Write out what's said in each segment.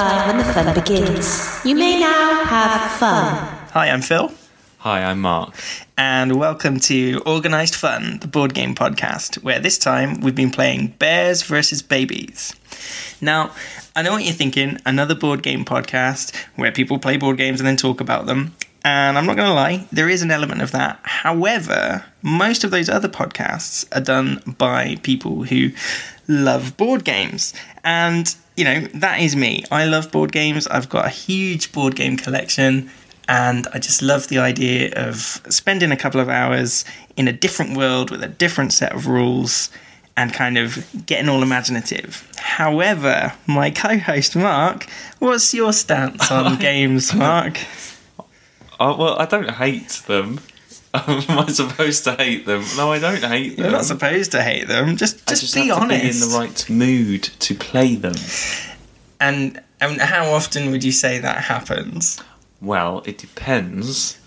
time when the fun begins. You may now have fun. Hi, I'm Phil, Hi, I'm Mark. and welcome to Organised Fun, the board game podcast, where this time we've been playing Bears versus Babies. Now, I know what you're thinking another board game podcast where people play board games and then talk about them. And I'm not going to lie, there is an element of that. However, most of those other podcasts are done by people who love board games. And, you know, that is me. I love board games. I've got a huge board game collection. And I just love the idea of spending a couple of hours in a different world with a different set of rules and kind of getting all imaginative. However, my co host Mark, what's your stance on games, Mark? Oh, well, I don't hate them. Am I supposed to hate them? No, I don't hate them. You're not supposed to hate them. Just, just, just be honest. be in the right mood to play them. And, and how often would you say that happens? Well, it depends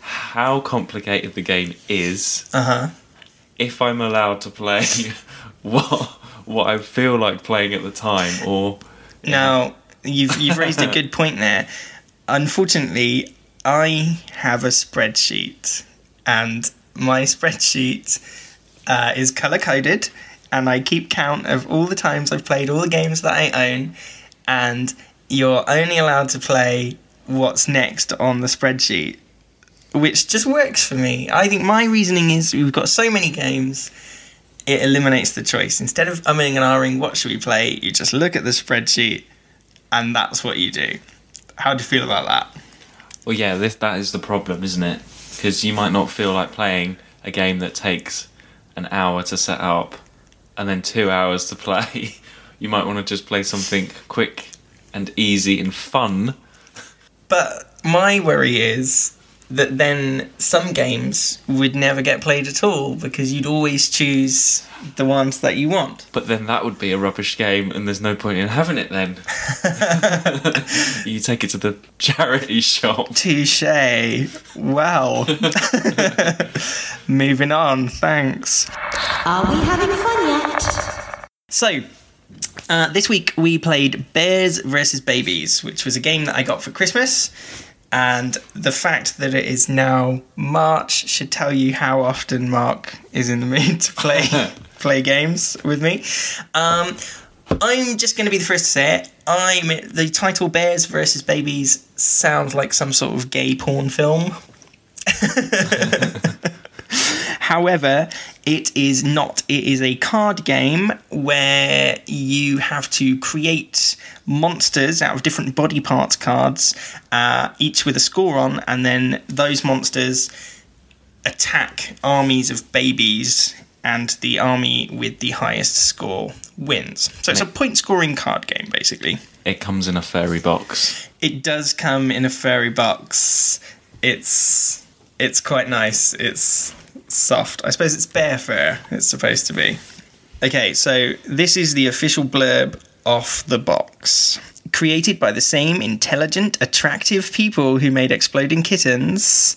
how complicated the game is. Uh huh. If I'm allowed to play what what I feel like playing at the time, or Now, you've you've raised a good point there. Unfortunately, I have a spreadsheet, and my spreadsheet uh, is color coded, and I keep count of all the times I've played all the games that I own, and you're only allowed to play what's next on the spreadsheet, which just works for me. I think my reasoning is we've got so many games it eliminates the choice. Instead of umming and ahhing, what should we play? You just look at the spreadsheet, and that's what you do. How do you feel about that? well, yeah, this that is the problem, isn't it? Because you might not feel like playing a game that takes an hour to set up and then two hours to play. You might want to just play something quick and easy and fun. But my worry is that then some games would never get played at all because you'd always choose the ones that you want. But then that would be a rubbish game, and there's no point in having it then. you take it to the charity shop. Touche. Wow. Moving on. Thanks. Are we having fun yet? So, uh, this week we played Bears versus Babies, which was a game that I got for Christmas. And the fact that it is now March should tell you how often Mark is in the mood to play play games with me. Um, I'm just going to be the first to say it. I'm the title Bears versus Babies sounds like some sort of gay porn film. However, it is not. It is a card game where you have to create monsters out of different body parts cards, uh, each with a score on, and then those monsters attack armies of babies, and the army with the highest score wins. So it's a point scoring card game, basically. It comes in a furry box. It does come in a furry box. It's it's quite nice. It's soft. I suppose it's bear fur. It's supposed to be. Okay, so this is the official blurb off the box. Created by the same intelligent, attractive people who made Exploding Kittens,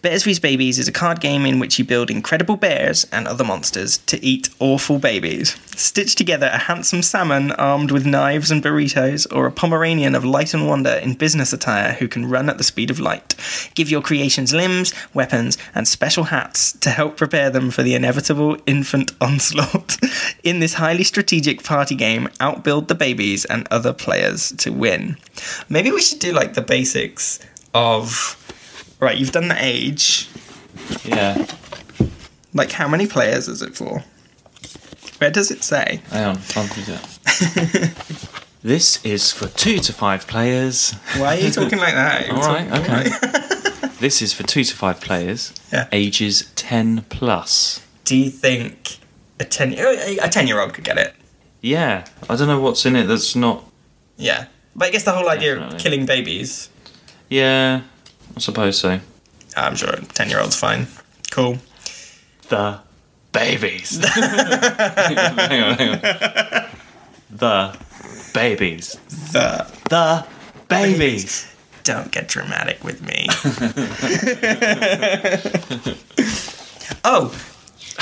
Bears vs. Babies is a card game in which you build incredible bears and other monsters to eat awful babies. Stitch together a handsome salmon armed with knives and burritos, or a Pomeranian of light and wonder in business attire who can run at the speed of light. Give your creations limbs, weapons, and special hats to help prepare them for the inevitable infant onslaught. in this highly strategic party game, outbuild the babies and other players to win. Maybe we should do like the basics of. Right, you've done the age. Yeah. Like, how many players is it for? Where does it say? Hang on, I'll do that. this is for two to five players. Why are you talking like that? All right, okay. this is for two to five players, Yeah. ages 10 plus. Do you think a ten a ten year old could get it? Yeah, I don't know what's in it that's not. Yeah, but I guess the whole idea of killing babies. Yeah, I suppose so. I'm sure a ten year old's fine. Cool. The babies. hang on, hang on. The babies. The The babies. don't get dramatic with me. oh,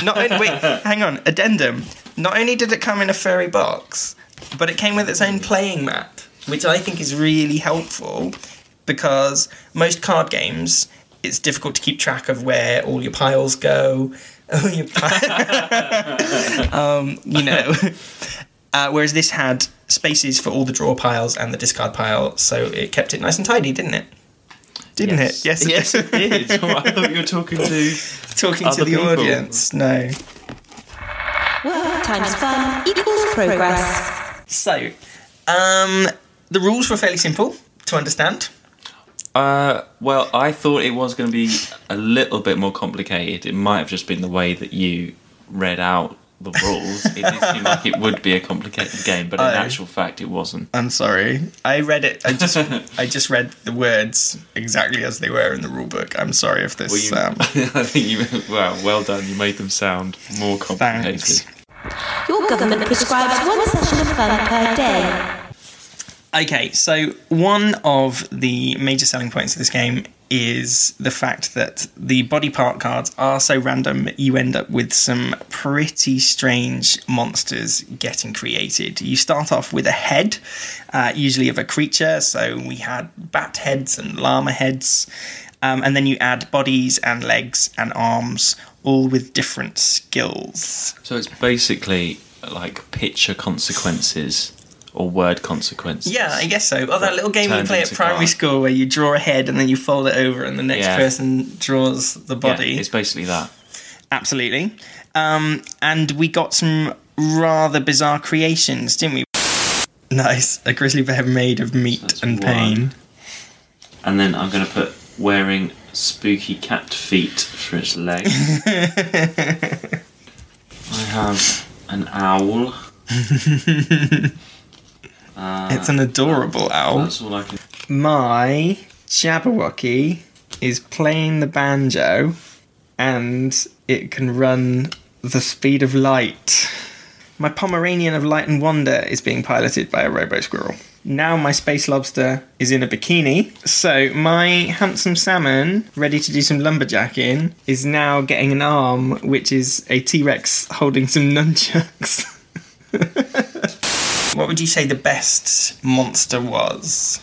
not only, wait, hang on. Addendum. Not only did it come in a furry box, but it came with its own playing mat. which I think is really helpful because most card games, it's difficult to keep track of where all your piles go. All your pi- um, you know. Uh, whereas this had spaces for all the draw piles and the discard pile, so it kept it nice and tidy, didn't it? Didn't it? Yes, yes, it did. Oh, I thought you were talking to. Talking to the people. audience, no. Work times fun equals progress. So, um, the rules were fairly simple to understand. Uh, well, I thought it was going to be a little bit more complicated. It might have just been the way that you read out the rules. it did seem like it would be a complicated game, but in Oh. actual fact, it wasn't. I'm sorry. I read it. I just I just read the words exactly as they were in the rule book. I'm sorry if this. Well, you, um, I think you. Well, well done. You made them sound more complicated. Thanks. Your government prescribes one session of fun per day. Okay, so one of the major selling points of this game is the fact that the body part cards are so random, you end up with some pretty strange monsters getting created. You start off with a head, uh, usually of a creature, so we had bat heads and llama heads, um, and then you add bodies and legs and arms, all with different skills. So it's basically like picture consequences or word consequences. Yeah, I guess so. Oh, that little game we Turned play at primary card. school where you draw a head and then you fold it over and the next Yeah. person draws the Yeah, body. it's basically that. Absolutely. Um, and we got some rather bizarre creations, didn't we? Nice. A grizzly bear made of meat That's and one. pain. And then I'm going to put wearing spooky cat feet for its legs. I have an owl. Uh, It's an adorable owl. That's all I can. My Jabberwocky is playing the banjo and it can run the speed of light. My Pomeranian of Light and Wonder is being piloted by a robo squirrel. Now my space lobster is in a bikini. So my handsome salmon, ready to do some lumberjacking, is now getting an arm, which is a T Rex holding some nunchucks. what would you say the best monster was?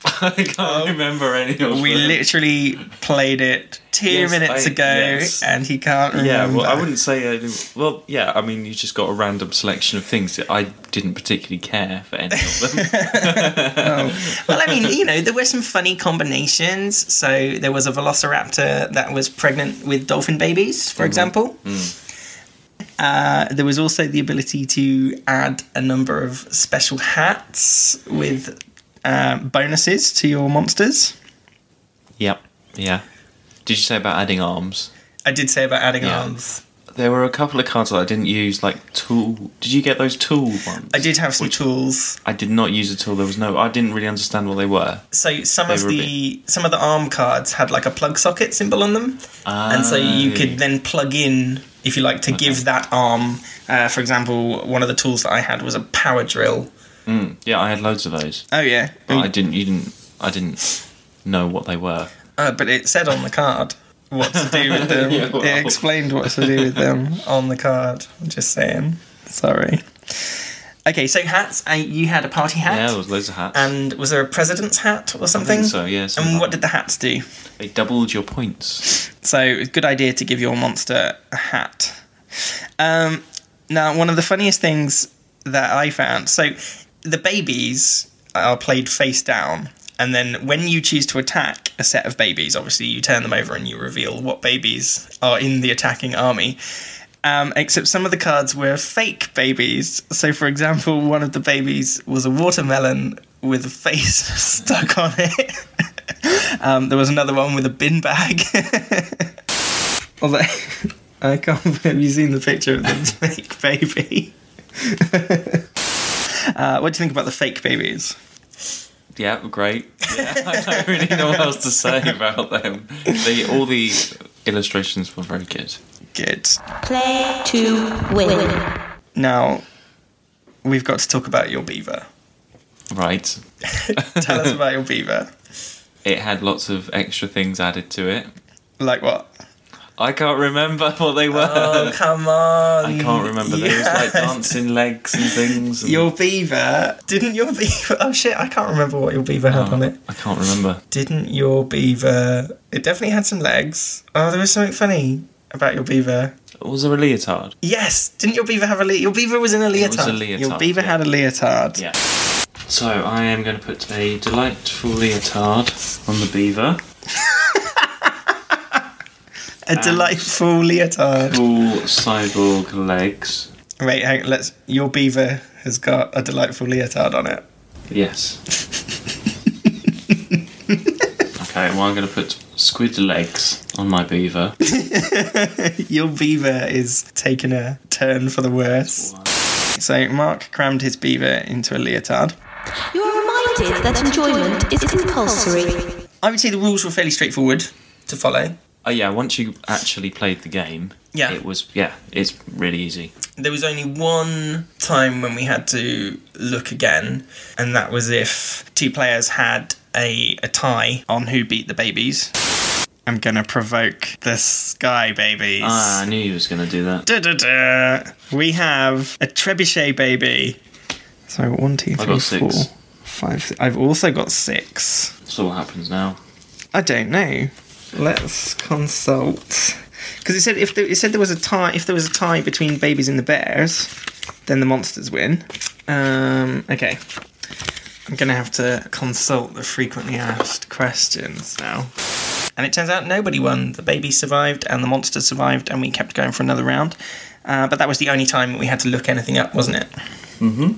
I can't um, remember any of them. We them. literally played it two Yes, minutes I- ago, yes. and he can't remember. Yeah, well, I wouldn't say. I didn't- well, yeah, I mean, you just got a random selection of things that I didn't particularly care for any of them. Oh. Well, I mean, you know, there were some funny combinations. So there was a velociraptor that was pregnant with dolphin babies, for mm-hmm. example. Mm. Uh, there was also the ability to add a number of special hats with uh, bonuses to your monsters. yep. Yeah. Did you say about adding arms? I did say about adding Yeah. arms. There were a couple of cards that I didn't use, like tool. Did you get those tool ones? I did have some Which- tools. I did not use a tool. There was no. I didn't really understand what they were. So some They of the some of the arm cards had like a plug socket symbol on them, and so you Ah. could then plug in if you like to give that arm. Uh, for example, one of the tools that I had was a power drill. Mm, yeah, I had loads of those. Oh yeah, But I didn't. You didn't. I didn't know what they were. uh, but it said on the card what to do with them. Yeah, well. It explained what to do with them on the card. I'm just saying. Sorry. Okay, so hats. Uh, you had a party hat. Yeah, there was loads of hats. and was there a president's hat or I something? think so. Yeah. And what did the hats do? they doubled your points? So it's a good idea to give your monster a hat. Um, now, one of the funniest things that I found so the babies are played face down, and then when you choose to attack a set of babies, obviously you turn them over and you reveal what babies are in the attacking army. Um, except some of the cards were fake babies. So, for example, one of the babies was a watermelon with a face stuck on it. um, there was another one with a bin bag. Although, I can't believe you've seen the picture of the fake baby. Uh, what do you think about the fake babies? Yeah, great. Yeah, I don't really know what else to say about them. They, all the illustrations were very good. Good. Play to win. Now, we've got to talk about your beaver. Right. Tell us about your beaver. It had lots of extra things added to it. Like what? I can't remember what they were. Oh, come on. I can't remember. There was like dancing legs and things. And, Your beaver. Didn't your beaver. Oh shit, I can't remember what your beaver had Oh, on it. I can't remember. Didn't your beaver. It definitely had some legs. Oh, there was something funny about your beaver. Was there a leotard? Yes, didn't your beaver have a le- your beaver was in a was a leotard. leotard, Your beaver yeah. had a leotard. Yeah. So I am going to put a delightful leotard on the beaver. A delightful leotard. Cool cyborg legs. Wait, hang, let's. Your beaver has got a delightful leotard on it. Yes. okay, well I'm going to put squid legs on my beaver. Your beaver is taking a turn for the worse. So Mark crammed his beaver into a leotard. You are reminded that enjoyment is compulsory. I would say the rules were fairly straightforward to follow. Oh yeah, once you actually played the game, Yeah. it was yeah, it's really easy. There was only one time when we had to look again, and that was if two players had a, a tie on who beat the babies. I'm gonna provoke the Sky Babies. Ah, I knew you was to do that. Da-da-da. We have a trebuchet baby. So one, two, I four, five, six. I've also got six. So what happens now? I don't know. Let's consult. Because it said if there, it said there was a tie, if there was a tie between babies and the bears, then the monsters win. Um, okay, I'm gonna have to consult the frequently asked questions now. And it turns out nobody won. The baby survived and the monster survived, and we kept going for another round. Uh, but that was the only time we had to look anything up, wasn't it? Mm-hmm.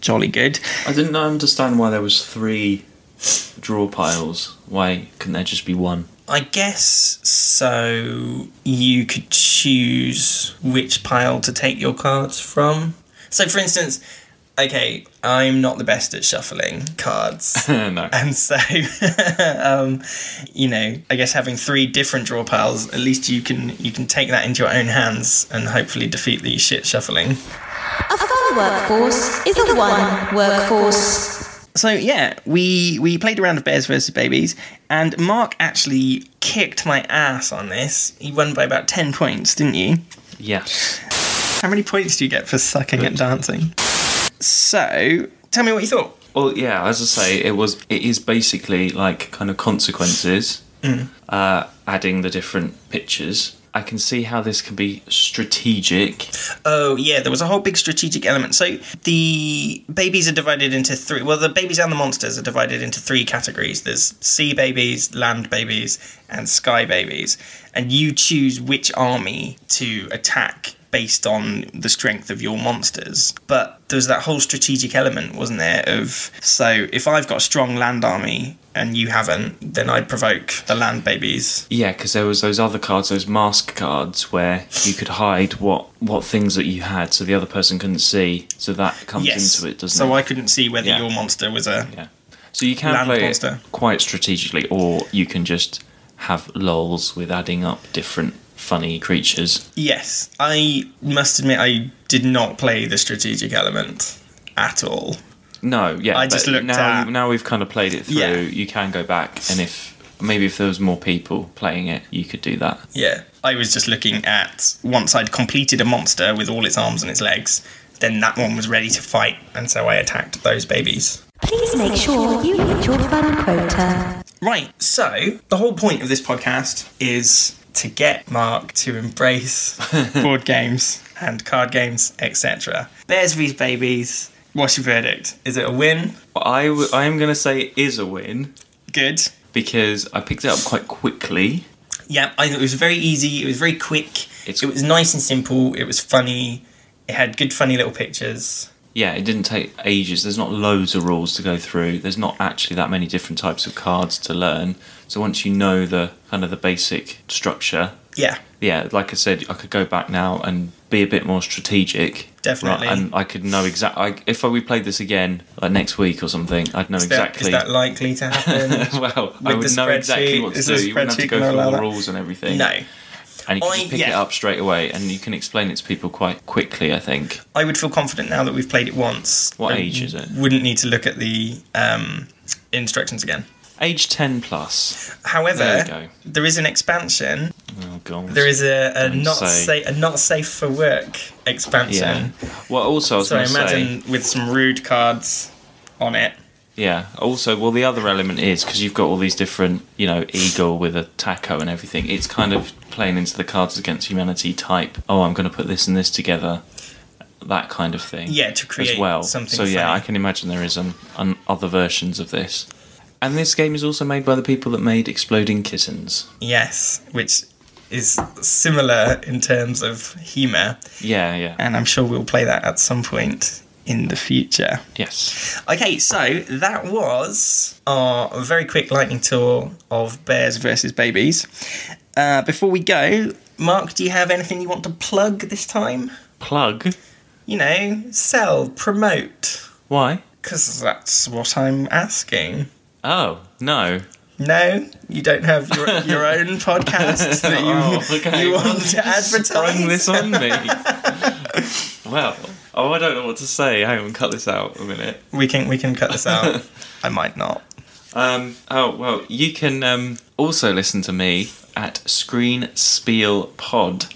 Jolly good. I didn't understand why there was three draw piles. Why couldn't there just be one? I guess so. You could choose which pile to take your cards from. So, for instance, okay, I'm not the best at shuffling cards. no. And so, um, you know, I guess having three different draw piles, at least you can you can take that into your own hands and hopefully defeat the shit shuffling. A fun workforce is a one workforce. So yeah, we we played a round of bears versus babies, and Mark actually kicked my ass on this. He won by about ten points, didn't you? Yes. How many points do you get for sucking at dancing? So, tell me what you thought. Well, yeah, as I say, it was. It is basically like kind of consequences, uh, adding the different pictures. I can see how this can be strategic. Oh, yeah, there was a whole big strategic element. So, the babies are divided into three. Well, the babies and the monsters are divided into three categories there's sea babies, land babies, and sky babies. And you choose which army to attack based on the strength of your monsters. But there was that whole strategic element, wasn't there? Of so if I've got a strong land army and you haven't, then I'd provoke the land babies. Yeah, because there was those other cards, those mask cards, where you could hide what what things that you had, so the other person couldn't see. So that comes Yes. into it, doesn't so it? So I couldn't see whether Yeah. your monster was a Yeah. So you can Land play monster. it quite strategically, or you can just have lulls with adding up different funny creatures. Yes, I must admit I did not play the strategic element at all. No, yeah. I just looked now. at- Now we've kind of played it through. Yeah. You can go back, and if maybe if there was more people playing it, you could do that. Yeah, I was just looking at once I'd completed a monster with all its arms and its legs, then that one was ready to fight, and so I attacked those babies. Please make sure you hit your fun quota. Right, so the whole point of this podcast is to get Mark to embrace board games and card games, etc. Bears vs Babies. What's your verdict? Is it a win? I w- I am going to say it is a win Good. because I picked it up quite quickly. Yeah, I thought it was very easy. It was very quick. It's- it was nice and simple. It was funny. It had good, funny little pictures. Yeah, it didn't take ages. There's not loads of rules to go through. There's not actually that many different types of cards to learn. So once you know the kind of the basic structure, Yeah, yeah, like I said, I could go back now and be a bit more strategic. Definitely. Right, and I could know exactly. If we played this again, like next week or something, I'd know is that, exactly. is that likely to happen? well, I would know exactly what to Is do. You wouldn't have to go through all the rules and everything. no, And you can I- just pick yeah. it up straight away, and you can explain it to people quite quickly. I think. I would feel confident now that we've played it once. What age is it? Wouldn't need to look at the um, instructions again. Age 10 plus. However, There there is an expansion. Oh, God. There is a, a Don't say. sa- a not safe for work Yeah. expansion. Well, also, I was So I to say. imagine with some rude cards on it. Yeah. Also, well, the other element is because you've got all these different, you know, eagle with a taco and everything. It's kind of playing into the Cards Against Humanity type. Oh, I'm going to put this and this together. That kind of thing. Yeah, to create as well. something. so yeah, funny. I can imagine there is um, um, other versions of this. And this game is also made by the people that made Exploding Kittens. Yes, which is similar in terms of humour, Yeah, yeah. and I'm sure we'll play that at some point in the future. Yes. Okay, so that was our very quick lightning tour of bears versus babies. Uh, before we go, Mark, do you have anything you want to plug this time? Plug? You know, sell, promote, Why? because that's what I'm asking. Oh, no. No, you don't have your, your own podcast that you, Oh, okay. you want to advertise. Sprung this on me. well, oh, I don't know what to say. Hang on, cut this out a minute. We can we can cut this out. I might not. Um, oh, well, you can um, also listen to me at Screen Spiel Pod,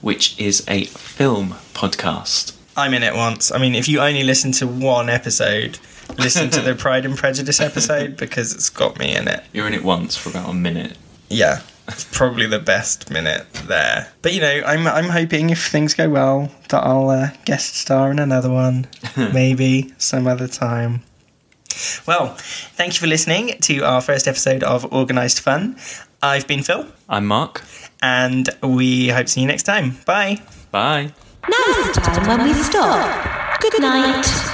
which is a film podcast. I'm in it once. I mean, if you only listen to one episode, listen to the Pride and Prejudice episode because it's got me in it. You're in it once for about a minute. Yeah, it's probably the best minute there. But you know, I'm I'm hoping if things go well that I'll uh, guest star in another one, maybe some other time. Well, thank you for listening to our first episode of Organised Fun. I've been Phil, I'm Mark. and we hope to see you next time. Bye. Bye. Now's the time when we stop. Good night.